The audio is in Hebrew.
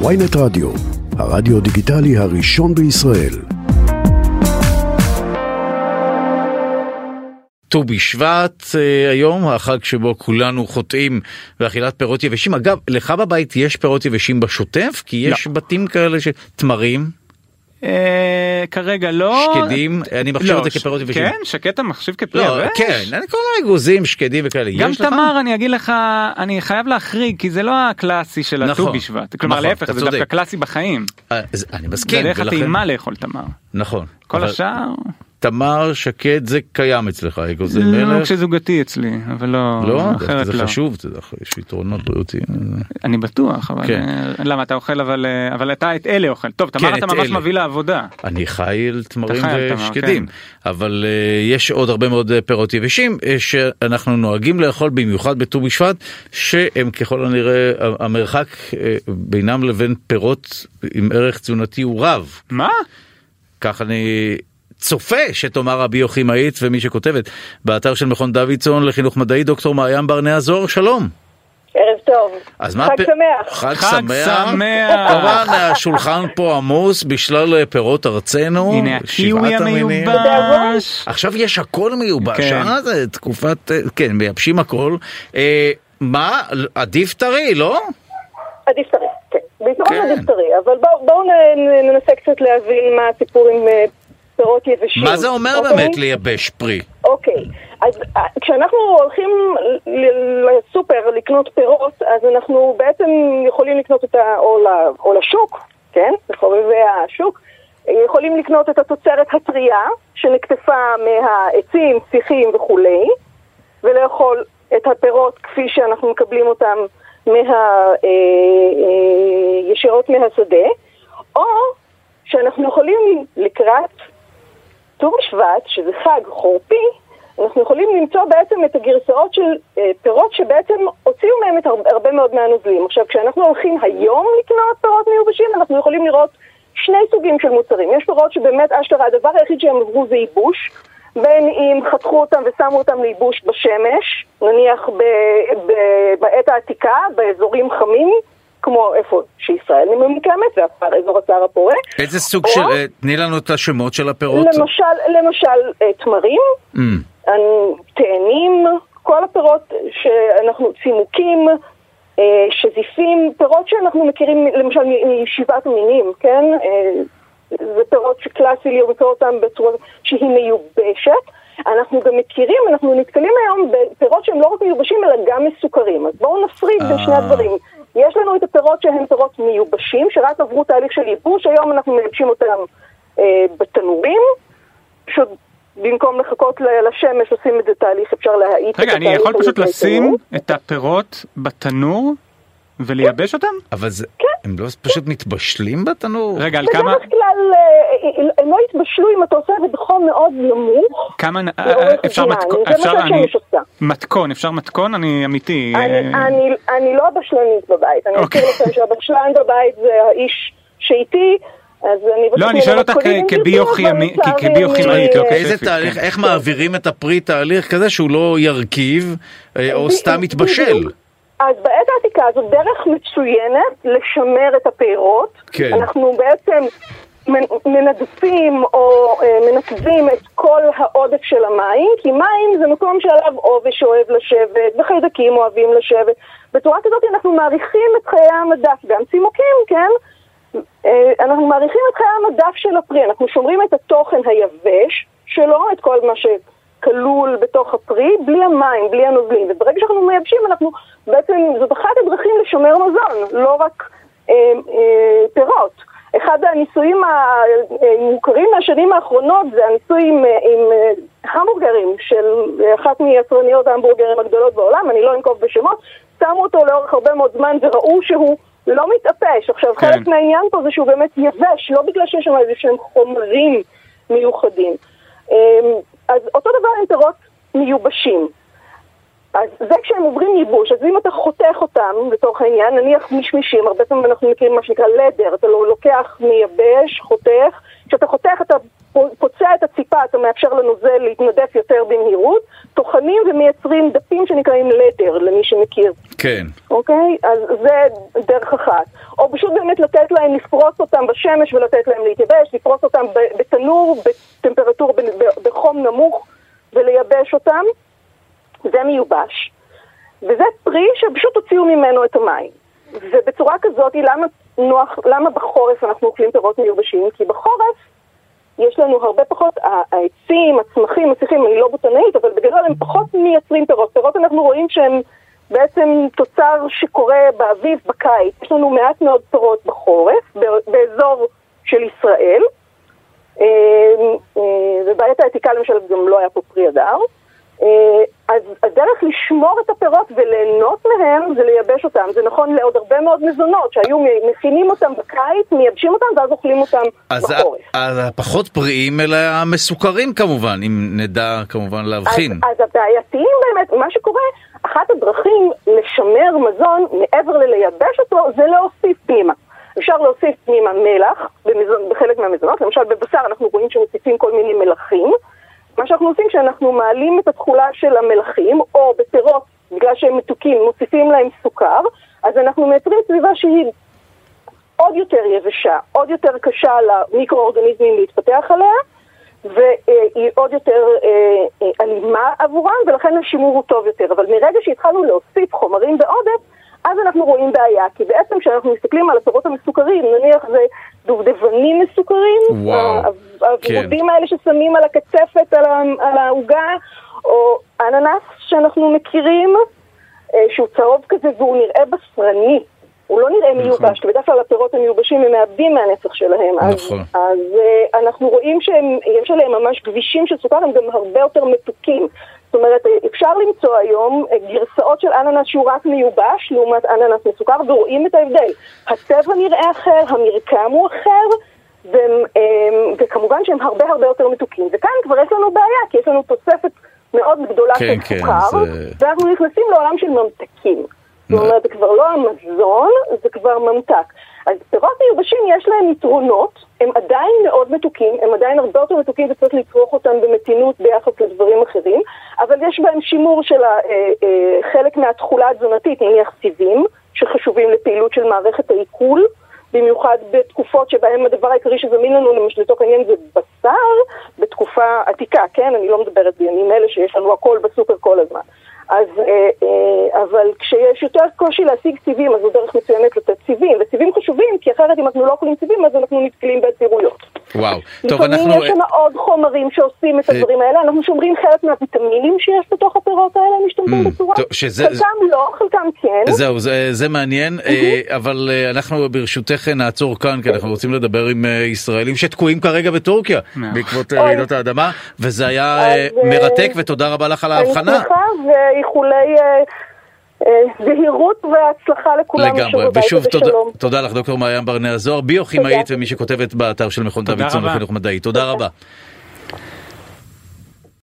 ויינט רדיו, הרדיו דיגיטלי הראשון בישראל. ט"ו בשבט אה, היום, החג שבו כולנו חוטאים באכילת פירות יבשים. אגב, לך בבית יש פירות יבשים בשוטף? כי יש בתים כאלה ש... תמרים, כרגע לא. שקדים, אני מחשיב לא, את זה כפירות יבשים. כן? שקד אתה מחשיב כפרי לא, יבש? כן, אני כל האגוזים, שקדים וכאלה. גם? תמר אני אגיד לך אני חייב להחריג כי זה לא הקלאסי של הט"ו נכון, בשבט כלומר נכון, להפך זה. דווקא קלאסי בחיים. אה, אני זה מסכים, הדרך ולכן... הטעימה לאכול תמר. נכון. כל השאר תמר, שקד, זה קיים אצלך, אגוזי לא מלך. כשזוגתי אצלי אבל לא לא, אחרת זה לא. חשוב, אתה יודע, יש יתרונות בריאותיים. אני בטוח אבל כן. אה, למה אתה אוכל אבל אה, אבל אתה את אלה אוכל טוב תמר כן, אתה את ממש אלה. מביא לעבודה. אני חי על תמרים ושקדים, כן. אבל uh, יש עוד הרבה מאוד פירות יבשים uh, שאנחנו נוהגים לאכול במיוחד בט"ו בשבט, שהם ככל הנראה המרחק uh, בינם לבין פירות עם ערך תזונתי הוא רב. מה? כך אני צופה שתאמר הביוכימאית ומי שכותבת באתר של מכון דוידסון לחינוך מדעי דוקטור מעיין ברנע זוהר שלום. ערב טוב. אז מה חג הפ- שמח. חג חג שמח. שמח. כמובן השולחן פה עמוס בשלל אה, פירות ארצנו. הנה הקיווי. המיובש. עכשיו יש הכל מיובש, כן. אה? זה תקופת, אה, כן, מייבשים הכל. אה, מה, עדיף טרי, לא? עדיף טרי, כן. בעיקרון כן. עדיף טרי, אבל בואו בוא ננסה קצת להבין מה הסיפור עם אה, פירות יבשים. מה זה אומר אוקיי? באמת לייבש פרי? אוקיי, אז אה, כשאנחנו הולכים לסופר לקנות פירות, אז אנחנו בעצם יכולים לקנות אותה או, או לשוק, כן? לחובבי השוק. יכולים לקנות את התוצרת הטרייה, שנקטפה מהעצים, שיחים וכולי, ולאכול את הפירות כפי שאנחנו מקבלים אותם מה, אה, אה, ישירות מהשדה, או שאנחנו יכולים לקראת ט"ו בשבט, שזה חג חורפי, אנחנו יכולים למצוא בעצם את הגרסאות של אה, פירות שבעצם הוציאו מהם את הרבה, הרבה מאוד מהנוזלים. עכשיו, כשאנחנו הולכים היום לקנות פירות מיובשים, אנחנו יכולים לראות שני סוגים של מוצרים. יש פירות שבאמת אשכרה הדבר היחיד שהם עברו זה ייבוש, בין אם חתכו אותם ושמו אותם לייבוש בשמש, נניח ב, ב, בעת העתיקה, באזורים חמים, כמו איפה שישראל ממוקמת, זה אזור הסהר הפורה. איזה סוג או- של, אה, תני לנו את השמות של הפירות. למשל, למשל אה, תמרים, Mm. אני- תאנים, כל הפירות שאנחנו, צימוקים, אה, שזיפים, פירות שאנחנו מכירים למשל משבעת המינים, כן? זה פירות שקלאסי לראות אותם בצורה שהיא מיובשת. אנחנו גם מכירים, אנחנו נתקלים היום בפירות שהם לא רק מיובשים אלא גם מסוכרים. אז בואו נפריד בין שני. הדברים. יש לנו את הפירות שהם פירות מיובשים, שרק עברו תהליך של ייבוש, היום אנחנו מייבשים אותם אה, בתנורים, פשוט במקום לחכות לשמש עושים את זה תהליך, אפשר להאיט את רגע אני התהליך יכול פשוט. לשים את הפירות בתנור ולייבש אותם? אבל זה, כן. הם לא פשוט מתבשלים בתנור? רגע על כמה בדרך כלל אה, הם לא יתבשלו אם אתה עושה את זה בחום מאוד נמוך. כמה אה, אפשר. מתכון אפשר אני. מתכון אפשר מתכון אני אמיתי אני- אה, לא בשלנית בבית, אני אוקיי. אזכיר לכם שהבשלן בבית זה האיש שאיתי. אז אני לא, אני שואל אותך כביוכימאית, לא אה, כ- איזה תהליך, כן. איך מעבירים את הפרי תהליך כזה שהוא לא ירכיב אה, או סתם מתבשל? בדיוק. אז בעת העתיקה זו דרך מצוינת לשמר את הפירות. כן. אנחנו בעצם מנ- מנדפים או אה, מנקבים את כל העודף של המים, כי מים זה מקום שעליו עובש אוהב לשבת, וחיידקים אוהבים לשבת. בצורה כזאת אנחנו מאריכים את חיי המדף, גם צימוקים, כן? אה, אנחנו מאריכים את חיי המדף של הפרי, אנחנו שומרים את התוכן היבש שלו, את כל מה שכלול בתוך הפרי, בלי המים, בלי הנוזלים. וברגע שאנחנו מייבשים, אנחנו בעצם, זאת אחת הדרכים לשומר מזון, לא רק אה, אה, פירות. אחד הניסויים המוכרים מהשנים האחרונות זה הניסוי עם, אה, עם אה, המבורגרים של אחת מיצרניות ההמבורגרים הגדולות בעולם, אני לא אנקוב בשמות, שמו אותו לאורך הרבה מאוד זמן וראו שהוא לא מתאפש. עכשיו, כן. חלק מהעניין פה זה שהוא באמת יבש, לא בגלל שיש שם איזה שהם חומרים מיוחדים. אמ, אז אותו דבר עם פירות מיובשים. אז זה כשהם עוברים ייבוש, אז אם אתה חותך אותם, לצורך העניין, נניח משמישים, הרבה פעמים אנחנו מכירים מה שנקרא לדר, אתה לא לוקח, מייבש, חותך, כשאתה חותך, אתה פוצע את הציפה, אתה מאפשר לנוזל להתנדף יותר במהירות, טוחנים ומייצרים דפים שנקראים לדר, למי שמכיר. כן. אוקיי? אז זה דרך אחת. או פשוט באמת לתת להם, לפרוס אותם בשמש ולתת להם להתייבש, לפרוס אותם בתנור, בטמפרטורה, בחום נמוך ולייבש אותם. זה מיובש. וזה פרי שפשוט הוציאו ממנו את המים. ובצורה כזאת, למה, נוח, למה בחורף אנחנו אוכלים פירות מיובשים? כי בחורף יש לנו הרבה פחות, העצים, הצמחים, השיחים, אני לא בוטנאית, אבל בגדול הם פחות מייצרים פירות. פירות אנחנו רואים שהם בעצם תוצר שקורה באביב, בקיץ. יש לנו מעט מאוד פירות בחורף, באזור של ישראל. אה, אה, ובעת העתיקה למשל גם לא היה פה פרי הדר. אז הדרך לשמור את הפירות וליהנות מהם זה לייבש אותם. זה נכון לעוד הרבה מאוד מזונות שהיו מכינים אותם בקיץ, מייבשים אותם ואז אוכלים אותם אז בחורף. אז הפחות בריאים אלא המסוכרים כמובן, אם נדע כמובן להבחין. אז, אז הבעייתיים באמת, מה שקורה, אחת הדרכים לשמר מזון מעבר ללייבש אותו זה להוסיף פנימה. אפשר להוסיף פנימה מלח במזון, בחלק מהמזונות, למשל בבשר אנחנו רואים שמוסיפים כל מיני מלחים. מה שאנחנו עושים כשאנחנו מעלים את התכולה של המלחים, או בפירות, בגלל שהם מתוקים, מוסיפים להם סוכר, אז אנחנו מייצרים סביבה שהיא עוד יותר יבשה, עוד יותר קשה למיקרואורגניזמים להתפתח עליה, והיא עוד יותר אה, אה, אלימה עבורם, ולכן השימור הוא טוב יותר. אבל מרגע שהתחלנו להוסיף חומרים בעודף, אז אנחנו רואים בעיה, כי בעצם כשאנחנו מסתכלים על הפירות המסוכרים, נניח זה דובדבנים מסוכרים, הוורודים כן. האלה ששמים על הקצפת, על העוגה, או אננס שאנחנו מכירים, אה, שהוא צהוב כזה והוא נראה בשרני. הוא לא נראה נכון. מיובש, כי בדרך כלל הפירות המיובשים הם מאבדים מהנפח שלהם. נכון. אז, אז uh, אנחנו רואים שיש עליהם ממש כבישים של סוכר, הם גם הרבה יותר מתוקים. זאת אומרת, אפשר למצוא היום אה, גרסאות של אננס שהוא רק מיובש לעומת אננס מסוכר, ורואים את ההבדל. הצבע נראה אחר, המרקם הוא אחר, ו, וכמובן שהם הרבה הרבה יותר מתוקים. וכאן כבר יש לנו בעיה, כי יש לנו תוספת מאוד גדולה כן, של כן, סוכר, זה... ואנחנו נכנסים לעולם של ממתקים. זאת אומרת, זה כבר לא המזון, זה כבר ממתק. אז פירות מיובשים יש להם יתרונות, הם עדיין מאוד מתוקים, הם עדיין הרבה יותר מתוקים וצריך לצרוך אותם במתינות ביחס לדברים אחרים, אבל יש בהם שימור של אה, אה, חלק מהתכולה התזונתית, נניח סיבים, שחשובים לפעילות של מערכת העיכול, במיוחד בתקופות שבהן הדבר העיקרי שזמין לנו למשל לצורך העניין זה בשר, בתקופה עתיקה, כן? אני לא מדברת בימים אלה שיש לנו הכל בסופר כל הזמן. אז, אה, אה, אבל כשיש יותר קושי להשיג סיבים, אז זו דרך מצוינת לתת סיבים, וסיבים חשובים, כי אחרת אם אנחנו לא אוכלים סיבים, אז אנחנו נתקלים בעצירויות. וואו, טוב, אנחנו... לפעמים יש שם עוד חומרים שעושים את הדברים האלה, אנחנו שומרים חלק מהוויטמינים שיש בתוך הפירות האלה, משתמשים mm, בצורה, חלקם לא, חלקם כן. זהו, זה מעניין, אה, אבל אנחנו ברשותך נעצור כאן, כי אנחנו רוצים לדבר עם ישראלים שתקועים כרגע בטורקיה, בעקבות רעידות האדמה, וזה היה מרתק, ותודה רבה לך על ההבחנה. אני שמחה, ואיחולי... זהירות והצלחה לכולם. לגמרי, ושוב תודה, תודה לך דוקטור מעיין ברנע זוהר, ביוכימאית ומי שכותבת באתר של מכון דוידסון לחינוך מדעי. תודה רבה.